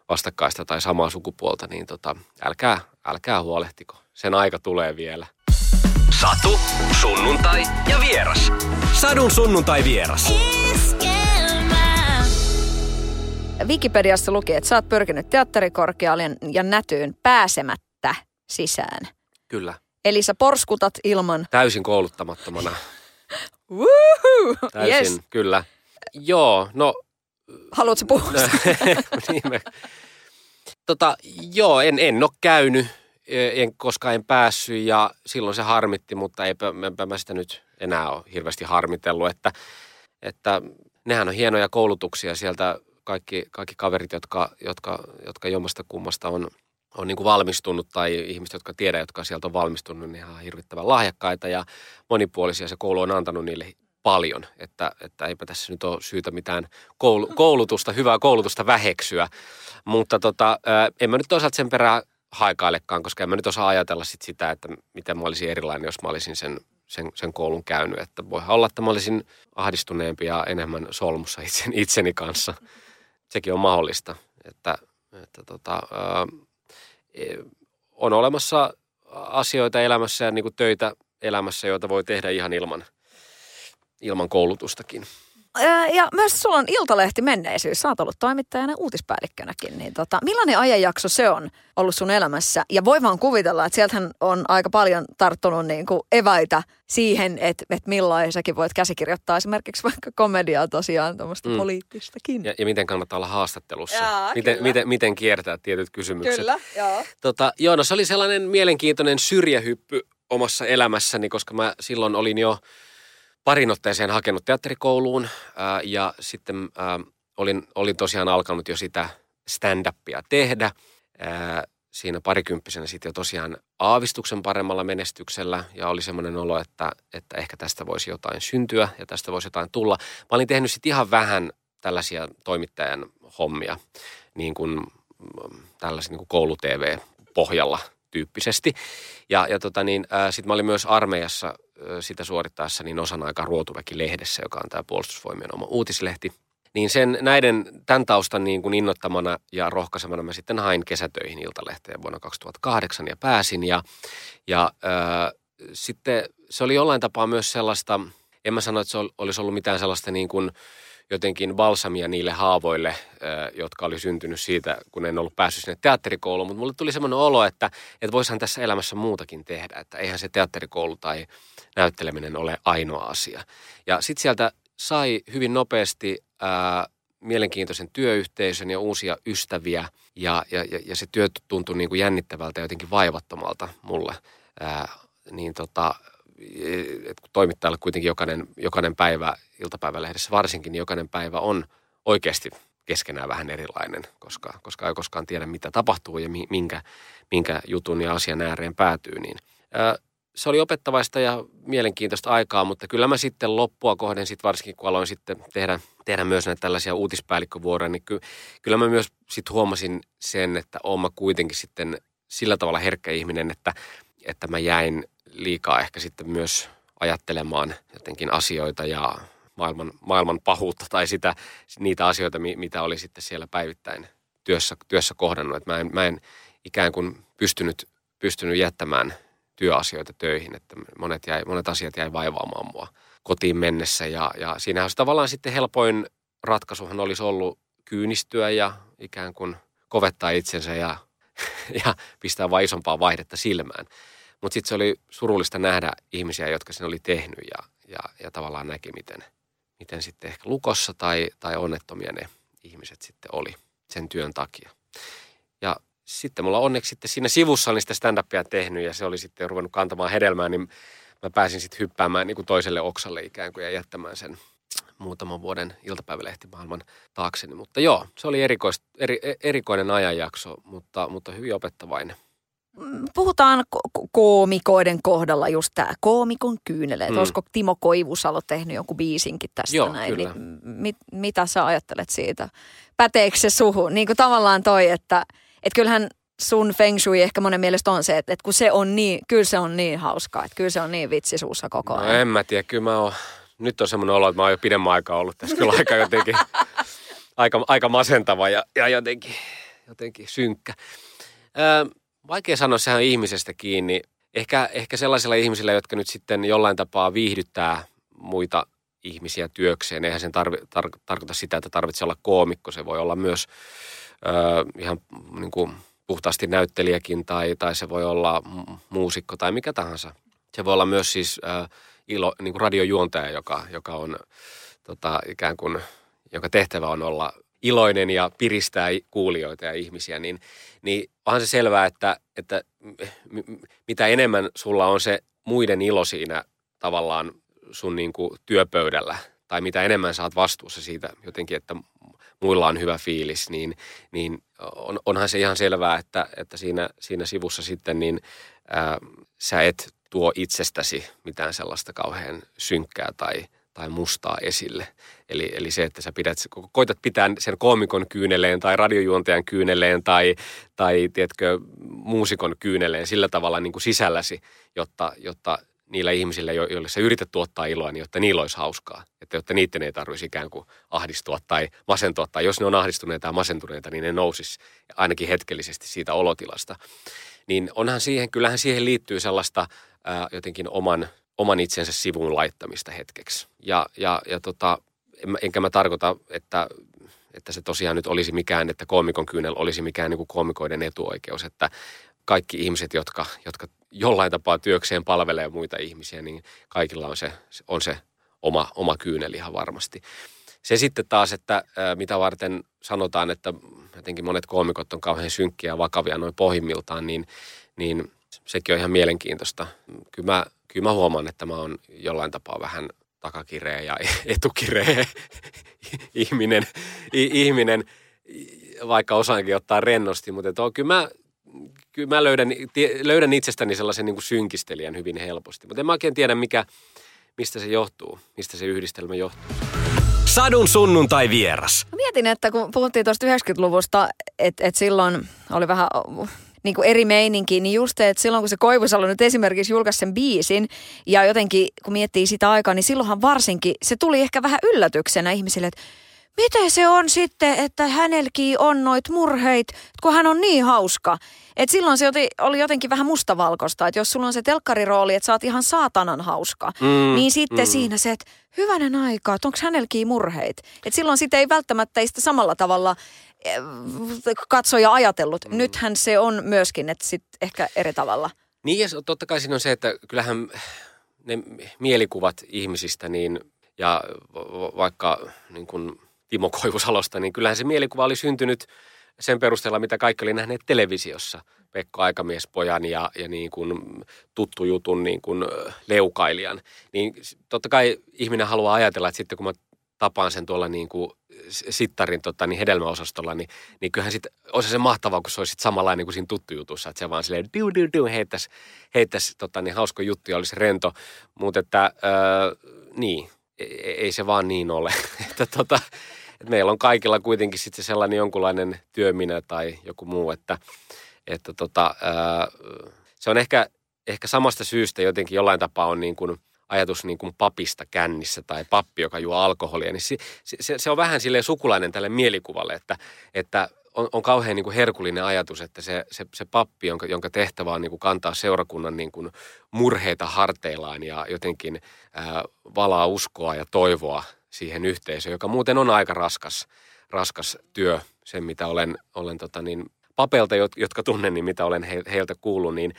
vastakkaista tai samaa sukupuolta, niin tota, älkää, älkää huolehtiko. Sen aika tulee vielä. Satu, sunnuntai ja vieras. Sadun sunnuntai vieras. Wikipediassa luki, että sä oot pyrkinyt teatterikorkealle ja nätyyn pääsemättä sisään. Kyllä. Eli sä porskutat ilman... Täysin kouluttamattomana. Woohoo! Täysin, yes. kyllä. Joo, no... Haluatko puhua? niin me, tota, joo, en, en ole käynyt, en, koska en päässyt ja silloin se harmitti, mutta eipä, enpä mä sitä nyt enää ole hirveästi harmitellut, että, että nehän on hienoja koulutuksia sieltä kaikki, kaikki kaverit, jotka, jotka, jotka jommasta kummasta on, on niin kuin valmistunut tai ihmiset, jotka tiedät, jotka sieltä on valmistunut, niin ihan hirvittävän lahjakkaita ja monipuolisia. Se koulu on antanut niille paljon, että, että eipä tässä nyt ole syytä mitään koulutusta, hyvää koulutusta väheksyä. Mutta tota, en mä nyt toisaalta sen perään haikailekaan, koska en mä nyt osaa ajatella sit sitä, että miten mä olisin erilainen, jos mä olisin sen, sen, sen koulun käynyt. Että voihan olla, että mä olisin ahdistuneempi ja enemmän solmussa itsen, itseni kanssa. Sekin on mahdollista, että, että tota, ää, e, on olemassa asioita elämässä ja niin töitä elämässä, joita voi tehdä ihan ilman, ilman koulutustakin. Ja myös sulla on Iltalehti menneisyys. Sä oot ollut toimittajana ja uutispäällikkönäkin. Niin tota, millainen ajanjakso se on ollut sun elämässä? Ja voi vaan kuvitella, että sieltähän on aika paljon tarttunut niin kuin eväitä siihen, että, että millain säkin voit käsikirjoittaa esimerkiksi vaikka komediaa tosiaan, tuommoista mm. poliittistakin. Ja, ja miten kannattaa olla haastattelussa. Jaa, miten, miten, miten kiertää tietyt kysymykset. Kyllä, joo. Tota, joo, no se oli sellainen mielenkiintoinen syrjähyppy omassa elämässäni, koska mä silloin olin jo – parin otteeseen hakenut teatterikouluun ää, ja sitten ää, olin, olin tosiaan alkanut jo sitä stand-upia tehdä. Ää, siinä parikymppisenä sitten jo tosiaan aavistuksen paremmalla menestyksellä ja oli semmoinen olo, että, että ehkä tästä voisi jotain syntyä ja tästä voisi jotain tulla. Mä olin tehnyt sitten ihan vähän tällaisia toimittajan hommia, niin kuin mm, tällaisen niin kuin koulu-tv-pohjalla tyyppisesti. Ja, ja tota niin, sitten mä olin myös armeijassa sitä suorittaessa niin osan aika Ruotuväki-lehdessä, joka on tämä puolustusvoimien oma uutislehti. Niin sen, näiden, tämän taustan niin kuin innottamana ja rohkaisemana mä sitten hain kesätöihin Iltalehteen vuonna 2008 ja pääsin. Ja, ja äh, sitten se oli jollain tapaa myös sellaista, en mä sano, että se olisi ollut mitään sellaista niin kuin, jotenkin balsamia niille haavoille, jotka oli syntynyt siitä, kun en ollut päässyt sinne teatterikouluun. Mutta mulle tuli semmoinen olo, että, että voisihan tässä elämässä muutakin tehdä, että eihän se teatterikoulu tai näytteleminen ole ainoa asia. Ja sitten sieltä sai hyvin nopeasti ää, mielenkiintoisen työyhteisön ja uusia ystäviä ja, ja, ja, ja se työ tuntui niin kuin jännittävältä ja jotenkin vaivattomalta mulle. Ää, niin tota, että kun toimittajalle kuitenkin jokainen, jokainen päivä iltapäivälehdessä varsinkin, niin jokainen päivä on oikeasti keskenään vähän erilainen, koska, koska ei koskaan tiedä, mitä tapahtuu ja minkä, minkä jutun ja asian ääreen päätyy. Niin, se oli opettavaista ja mielenkiintoista aikaa, mutta kyllä mä sitten loppua kohden, sit varsinkin kun aloin sitten tehdä, tehdä myös näitä tällaisia uutispäällikkövuoroja, niin ky, kyllä mä myös sitten huomasin sen, että oon mä kuitenkin sitten sillä tavalla herkkä ihminen, että, että mä jäin liikaa ehkä sitten myös ajattelemaan jotenkin asioita ja maailman, maailman pahuutta tai sitä, niitä asioita, mitä oli sitten siellä päivittäin työssä, työssä kohdannut. Mä, en, mä en ikään kuin pystynyt, pystynyt jättämään työasioita töihin, että monet, jäi, monet asiat jäi vaivaamaan mua kotiin mennessä. Ja, ja siinähän olisi tavallaan sitten helpoin ratkaisuhan olisi ollut kyynistyä ja ikään kuin kovettaa itsensä ja, ja pistää vain isompaa vaihdetta silmään. Mutta sitten se oli surullista nähdä ihmisiä, jotka sen oli tehnyt ja, ja, ja tavallaan näki, miten, miten sitten ehkä lukossa tai, tai onnettomia ne ihmiset sitten oli sen työn takia. Ja sitten mulla onneksi sitten siinä sivussa on sitä stand-upia tehnyt ja se oli sitten ruvennut kantamaan hedelmää, niin mä pääsin sitten hyppäämään niin kuin toiselle oksalle ikään kuin ja jättämään sen muutaman vuoden iltapäivälehtimaailman taakseni. Mutta joo, se oli erikois, eri, erikoinen ajanjakso, mutta, mutta hyvin opettavainen puhutaan ko- koomikoiden kohdalla just tämä koomikon kyyneleet. Mm. Olisiko Timo Koivusalo tehnyt jonkun biisinkin tästä Joo, näin? Kyllä. Niin, mit, mitä sä ajattelet siitä? Päteekö se suhu? Niin kuin tavallaan toi, että et kyllähän sun feng shui ehkä monen mielestä on se, että, että kun se on niin, kyllä se on niin hauskaa, että kyllä se on niin vitsi suussa koko no ajan. No en mä tiedä, kyllä mä oon, nyt on semmoinen olo, että mä oon jo pidemmän aikaa ollut tässä kyllä aika jotenkin, aika, aika masentava ja, ja jotenkin, jotenkin synkkä. Öö, Vaikea sanoa, sehän on ihmisestä kiinni. Ehkä, ehkä sellaisilla ihmisillä, jotka nyt sitten jollain tapaa viihdyttää muita ihmisiä työkseen. Eihän sen tarvi, tar, tarkoita sitä, että tarvitsee olla koomikko. Se voi olla myös ö, ihan niin kuin puhtaasti näyttelijäkin tai, tai se voi olla muusikko tai mikä tahansa. Se voi olla myös siis ö, ilo, niin kuin radiojuontaja, joka, joka on tota, ikään kuin, joka tehtävä on olla iloinen ja piristää kuulijoita ja ihmisiä, niin, niin onhan se selvää, että, että mitä enemmän sulla on se muiden ilo siinä tavallaan sun niin kuin työpöydällä, tai mitä enemmän saat vastuussa siitä jotenkin, että muilla on hyvä fiilis, niin, niin on, onhan se ihan selvää, että, että siinä, siinä sivussa sitten niin ää, sä et tuo itsestäsi mitään sellaista kauhean synkkää tai, tai mustaa esille. Eli, eli se, että sä pidät, koitat pitää sen koomikon kyyneleen tai radiojuontajan kyyneleen tai, tai tiedätkö, muusikon kyyneleen sillä tavalla niin kuin sisälläsi, jotta, jotta niillä ihmisillä, joille sä yrität tuottaa iloa, niin jotta niillä olisi hauskaa. Että jotta niiden ei tarvitsisi ikään kuin ahdistua tai masentua. Tai jos ne on ahdistuneita tai masentuneita, niin ne nousisi ainakin hetkellisesti siitä olotilasta. Niin onhan siihen, kyllähän siihen liittyy sellaista ää, jotenkin oman, oman itsensä sivuun laittamista hetkeksi. Ja, ja, ja tota, enkä mä tarkoita, että että se tosiaan nyt olisi mikään, että koomikon kyynel olisi mikään niin kuin koomikoiden etuoikeus, että kaikki ihmiset, jotka, jotka jollain tapaa työkseen palvelee muita ihmisiä, niin kaikilla on se, on se oma, oma kyynel ihan varmasti. Se sitten taas, että mitä varten sanotaan, että jotenkin monet koomikot on kauhean synkkiä ja vakavia noin pohjimmiltaan, niin, niin sekin on ihan mielenkiintoista. Kyllä mä, kyllä mä huomaan, että mä oon jollain tapaa vähän takakireä ja etukireä ihminen, ihminen, vaikka osaankin ottaa rennosti, mutta on, kyllä mä kyllä mä löydän, löydän itsestäni sellaisen niin kuin synkistelijän hyvin helposti. Mutta en mä oikein tiedä, mikä, mistä se johtuu, mistä se yhdistelmä johtuu. Sadun sunnuntai vieras. Mietin, että kun puhuttiin tuosta 90-luvusta, että, että silloin oli vähän niin kuin eri meininki, niin just että silloin kun se Koivusalo nyt esimerkiksi julkaisi sen biisin ja jotenkin kun miettii sitä aikaa, niin silloinhan varsinkin se tuli ehkä vähän yllätyksenä ihmisille, että miten se on sitten, että hänelläkin on noit murheit, kun hän on niin hauska. Et silloin se oli jotenkin vähän mustavalkoista, että jos sulla on se telkkarirooli, että sä oot ihan saatanan hauska, mm, niin sitten mm. siinä se, että hyvänen aika, että onko hänelläkin murheit. Et silloin sitten ei välttämättä sitä samalla tavalla katsoja ajatellut. Mm. Nythän se on myöskin, että sitten ehkä eri tavalla. Niin ja totta kai siinä on se, että kyllähän ne mielikuvat ihmisistä niin, ja vaikka niin kuin Timo Koivusalosta, niin kyllähän se mielikuva oli syntynyt sen perusteella, mitä kaikki oli nähneet televisiossa. Pekko Aikamiespojan ja, ja niin kuin tuttu jutun niin kuin leukailijan. Niin totta kai ihminen haluaa ajatella, että sitten kun mä tapaan sen tuolla niin kuin sittarin tota, niin hedelmäosastolla, niin, niin kyllähän sitten olisi se mahtavaa, kun se olisi samanlainen kuin siinä tuttu jutussa, että se vaan silleen diu, diu, diu, heittäisi, heittäisi tota, niin hauska juttu ja olisi rento. Mutta että, öö, niin, ei, ei se vaan niin ole. että tota, että meillä on kaikilla kuitenkin sitten sellainen jonkunlainen työminä tai joku muu, että, että tota, ää, se on ehkä, ehkä samasta syystä jotenkin jollain tapaa on niin kuin ajatus niin kuin papista kännissä tai pappi, joka juo alkoholia, niin se, se, se on vähän silleen sukulainen tälle mielikuvalle, että, että on, on kauhean niin kuin herkullinen ajatus, että se, se, se pappi, jonka, jonka tehtävä on niin kuin kantaa seurakunnan niin kuin murheita harteillaan ja jotenkin ää, valaa uskoa ja toivoa siihen yhteisöön, joka muuten on aika raskas, raskas työ, sen mitä olen, olen tota niin, papelta, jotka tunnen, niin mitä olen heiltä kuullut, niin,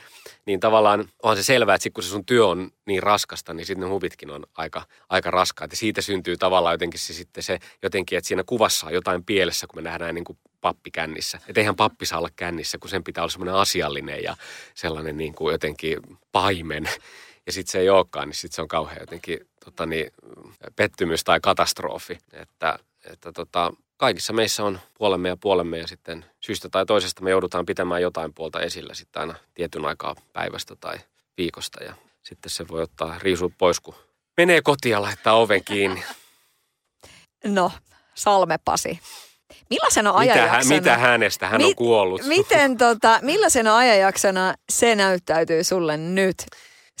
niin tavallaan on se selvää, että sit kun se sun työ on niin raskasta, niin sitten ne huvitkin on aika, aika raskaat. Ja siitä syntyy tavallaan jotenkin se sitten se jotenkin, että siinä kuvassa on jotain pielessä, kun me nähdään niin kuin pappi kännissä. Että eihän pappi saa olla kännissä, kun sen pitää olla semmoinen asiallinen ja sellainen niin kuin jotenkin paimen. Ja sitten se ei olekaan, niin sitten se on kauhean jotenkin tota niin, pettymys tai katastrofi. Että, että tota, kaikissa meissä on puolemme ja puolemme ja sitten syystä tai toisesta me joudutaan pitämään jotain puolta esillä sitten aina tietyn aikaa päivästä tai viikosta ja sitten se voi ottaa riisu pois, kun menee kotiin ja laittaa oven kiinni. No, Salme Pasi. Millaisena ajanjaksona... Mitä, mitä hänestä? Hän mi- on kuollut. Miten tota, millaisena ajanjaksona se näyttäytyy sulle nyt?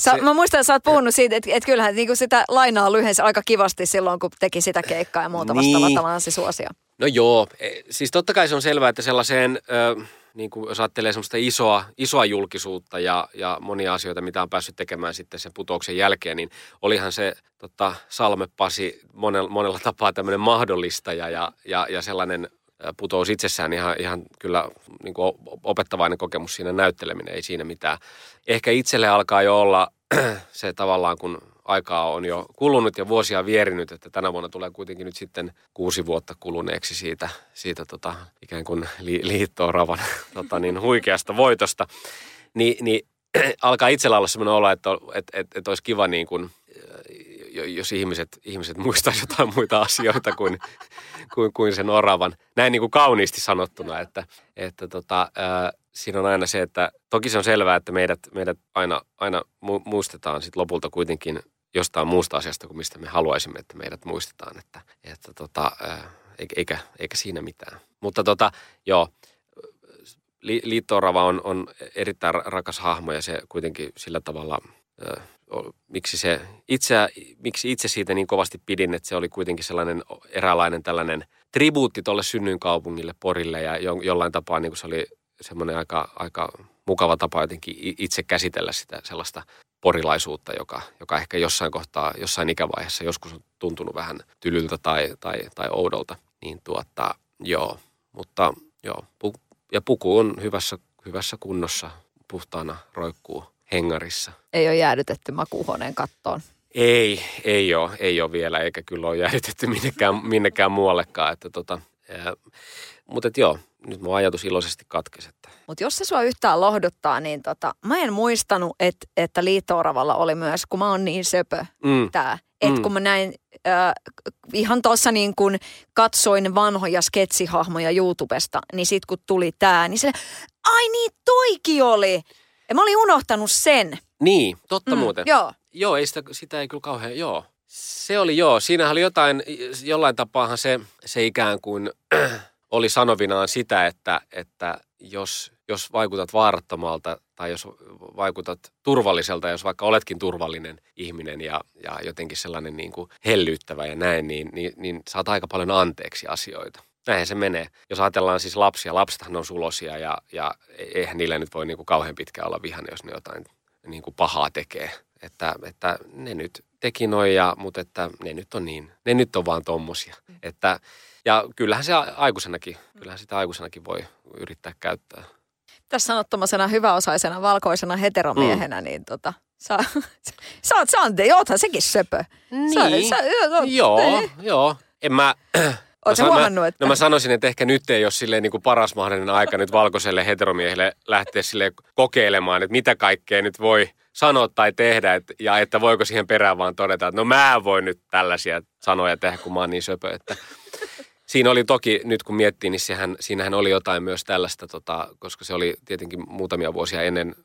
Sä, se, mä muistan, että sä oot puhunut siitä, että, että kyllähän niin kuin sitä lainaa lyhensi aika kivasti silloin, kun teki sitä keikkaa ja muuta niin. vastaavaa tavallaan se suosia. No joo, e, siis totta kai se on selvää, että sellaiseen, äh, niin kuin jos ajattelee semmoista isoa, isoa julkisuutta ja, ja monia asioita, mitä on päässyt tekemään sitten sen putouksen jälkeen, niin olihan se tota, Salme Pasi monella, monella tapaa tämmöinen mahdollistaja ja, ja, ja sellainen putous itsessään ihan, ihan kyllä niin kuin opettavainen kokemus siinä näytteleminen, ei siinä mitään. Ehkä itselle alkaa jo olla se tavallaan, kun aikaa on jo kulunut ja vuosia vierinyt, että tänä vuonna tulee kuitenkin nyt sitten kuusi vuotta kuluneeksi siitä, siitä tota, ikään kuin li, liittoon ravan tota, niin huikeasta voitosta. Ni, niin alkaa itsellä olla sellainen olo, että, että, että, että olisi kiva niin kuin jos ihmiset, ihmiset muistaisi jotain muita asioita kuin, kuin, kuin sen oravan. Näin niin kuin kauniisti sanottuna, että, että tota, ää, siinä on aina se, että toki se on selvää, että meidät, meidät aina, aina muistetaan sit lopulta kuitenkin jostain muusta asiasta kuin mistä me haluaisimme, että meidät muistetaan. Että, että tota, eikä, eikä siinä mitään. Mutta tota, joo, Liitto-Orava on, on erittäin rakas hahmo ja se kuitenkin sillä tavalla, miksi, se itse, miksi itse siitä niin kovasti pidin, että se oli kuitenkin sellainen eräänlainen tällainen tribuutti tuolle synnyinkaupungille Porille ja jo, jollain tapaa niin kuin se oli semmoinen aika, aika mukava tapa jotenkin itse käsitellä sitä sellaista porilaisuutta, joka, joka ehkä jossain kohtaa, jossain ikävaiheessa joskus on tuntunut vähän tylyltä tai, tai, tai oudolta. Niin tuota, joo, mutta joo, ja puku on hyvässä, hyvässä kunnossa, puhtaana roikkuu hengarissa. Ei ole jäädytetty makuuhuoneen kattoon. Ei, ei ole, ei ole vielä, eikä kyllä ole jäädytetty minnekään, minnekään muuallekaan. Että tota, mutta joo, nyt mun ajatus iloisesti katkesi. Että. Mutta jos se sua yhtään lohduttaa, niin tota, mä en muistanut, et, että liitto oli myös, kun mä oon niin söpö mm. tää. Että mm. kun mä näin äh, ihan tuossa niin kun katsoin vanhoja sketsihahmoja YouTubesta, niin sit kun tuli tää, niin se, ai niin toikin oli. Ja mä olin unohtanut sen. Niin, totta mm, muuten. Joo. Joo, ei sitä, sitä ei kyllä kauhean, joo. Se oli joo, siinä oli jotain, jollain tapaahan se, se ikään kuin oli sanovinaan sitä, että, että jos, jos vaikutat vaarattomalta tai jos vaikutat turvalliselta, jos vaikka oletkin turvallinen ihminen ja, ja jotenkin sellainen niin kuin hellyyttävä ja näin, niin, niin, niin saat aika paljon anteeksi asioita. Näinhän se menee. Jos ajatellaan siis lapsia, lapsethan on sulosia ja, ja eihän niillä nyt voi niin kuin kauhean pitkään olla vihainen, jos ne jotain niin kuin pahaa tekee. Että, että ne nyt teki noin, ja, mutta että ne nyt on niin, ne nyt on vaan tommosia. Mm. Että, ja kyllähän se aikuisenakin, kyllähän sitä aikuisenakin voi yrittää käyttää. Tässä sanottomasena hyväosaisena valkoisena heteromiehenä, mm. niin tota, sä, sä, oot, sä, oot, oothan sekin söpö. Niin, sä, sä, joo, niin. joo. En mä, Oletko no, huomannut, mä, että... No mä sanoisin, että ehkä nyt ei ole silleen niin kuin paras mahdollinen aika nyt valkoiselle heteromiehelle lähteä sille kokeilemaan, että mitä kaikkea nyt voi sanoa tai tehdä, et, ja että voiko siihen perään vaan todeta, että no mä voin nyt tällaisia sanoja tehdä, kun mä oon niin söpö, että Siinä oli toki, nyt kun miettii, niin sehän, siinähän oli jotain myös tällaista, tota, koska se oli tietenkin muutamia vuosia ennen,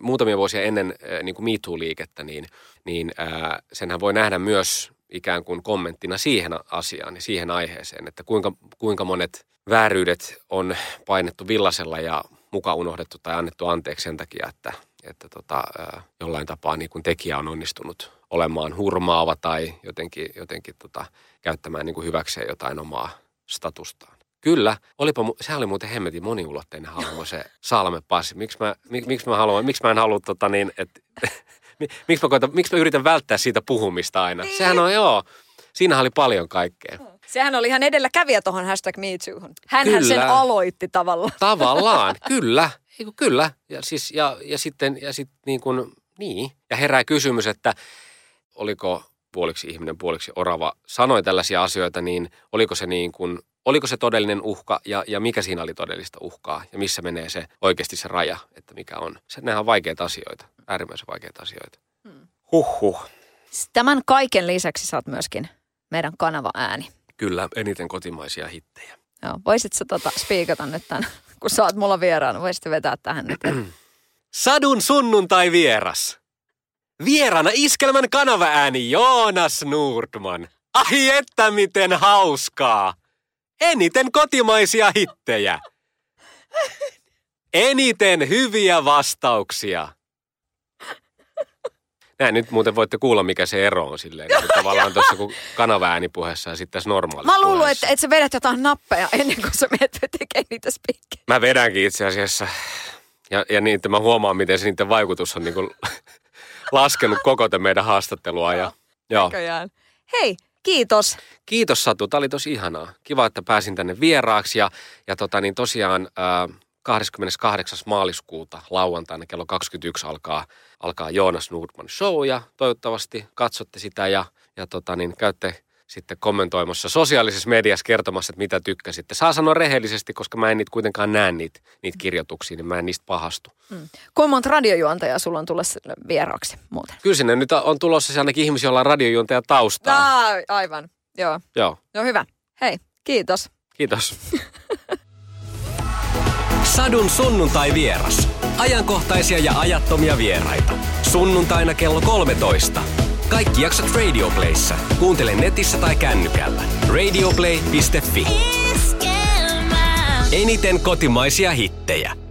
muutamia vuosia ennen äh, niin kuin MeToo-liikettä, niin, niin äh, senhän voi nähdä myös ikään kuin kommenttina siihen asiaan ja siihen aiheeseen, että kuinka, kuinka monet vääryydet on painettu villasella ja muka unohdettu tai annettu anteeksi sen takia, että, että tota, jollain tapaa niin kuin tekijä on onnistunut olemaan hurmaava tai jotenkin, jotenkin tota, käyttämään niin kuin hyväkseen jotain omaa statustaan. Kyllä, olipa, se oli muuten hemmetin moniulotteinen hahmo se Salme Passi. Miksi mä, mik, miksi mä, haluan, miksi mä en halua tota niin, että miksi mä, koitan, miksi mä yritän välttää siitä puhumista aina? Niin. Sehän on, joo, siinä oli paljon kaikkea. Sehän oli ihan edelläkävijä tuohon hashtag MeToohon. Hänhän kyllä. sen aloitti tavallaan. Tavallaan, kyllä. Eiku, kyllä. Ja, siis, ja, ja sitten, ja sitten niin kuin, niin. Ja herää kysymys, että oliko puoliksi ihminen, puoliksi orava, sanoi tällaisia asioita, niin oliko se niin kuin oliko se todellinen uhka ja, ja mikä siinä oli todellista uhkaa ja missä menee se oikeasti se raja, että mikä on. Se, nehän on vaikeita asioita, äärimmäisen vaikeita asioita. Hmm. Huhhuh. Tämän kaiken lisäksi saat myöskin meidän kanava ääni. Kyllä, eniten kotimaisia hittejä. Joo, voisit sä tota spiikata nyt tämän, kun sä oot mulla vieraana, voisit vetää tähän nyt. Sadun sunnuntai vieras. Vierana iskelmän kanavaääni Joonas Nordman. Ai että miten hauskaa! Eniten kotimaisia hittejä. Eniten hyviä vastauksia. Näin nyt muuten voitte kuulla, mikä se ero on silleen. Niin tavallaan tuossa kun kanavaäänipuheessa ja sitten tässä normaalissa Mä luulen, että, että sä vedät jotain nappeja ennen kuin sä menet tekemään niitä spikkejä. Mä vedänkin itse asiassa. Ja, ja niin, että mä huomaan, miten se niiden vaikutus on niin kuin laskenut koko tämän meidän haastattelua. Ja, joo. Hei, Kiitos. Kiitos Satu, tämä oli tosi ihanaa. Kiva, että pääsin tänne vieraaksi ja, ja tota, niin tosiaan äh, 28. maaliskuuta lauantaina kello 21 alkaa, alkaa Joonas Nordman Show ja toivottavasti katsotte sitä ja, ja tota, niin käytte sitten kommentoimassa sosiaalisessa mediassa kertomassa, että mitä tykkäsitte. Saa sanoa rehellisesti, koska mä en niitä kuitenkaan näe niitä, niitä kirjoituksia, niin mä en niistä pahastu. Mm. Kuinka monta radiojuontajaa sulla on tulossa vieraaksi muuten? Kyllä sinne nyt on tulossa se ainakin ihmisiä, joilla on radiojuontaja taustaa. Aa, aivan, joo. Joo. No hyvä. Hei, kiitos. Kiitos. Sadun sunnuntai vieras. Ajankohtaisia ja ajattomia vieraita. Sunnuntaina kello 13. Kaikki jaksot Radio Playssa. Kuuntele netissä tai kännykällä. Radioplay.fi. Eniten kotimaisia hittejä.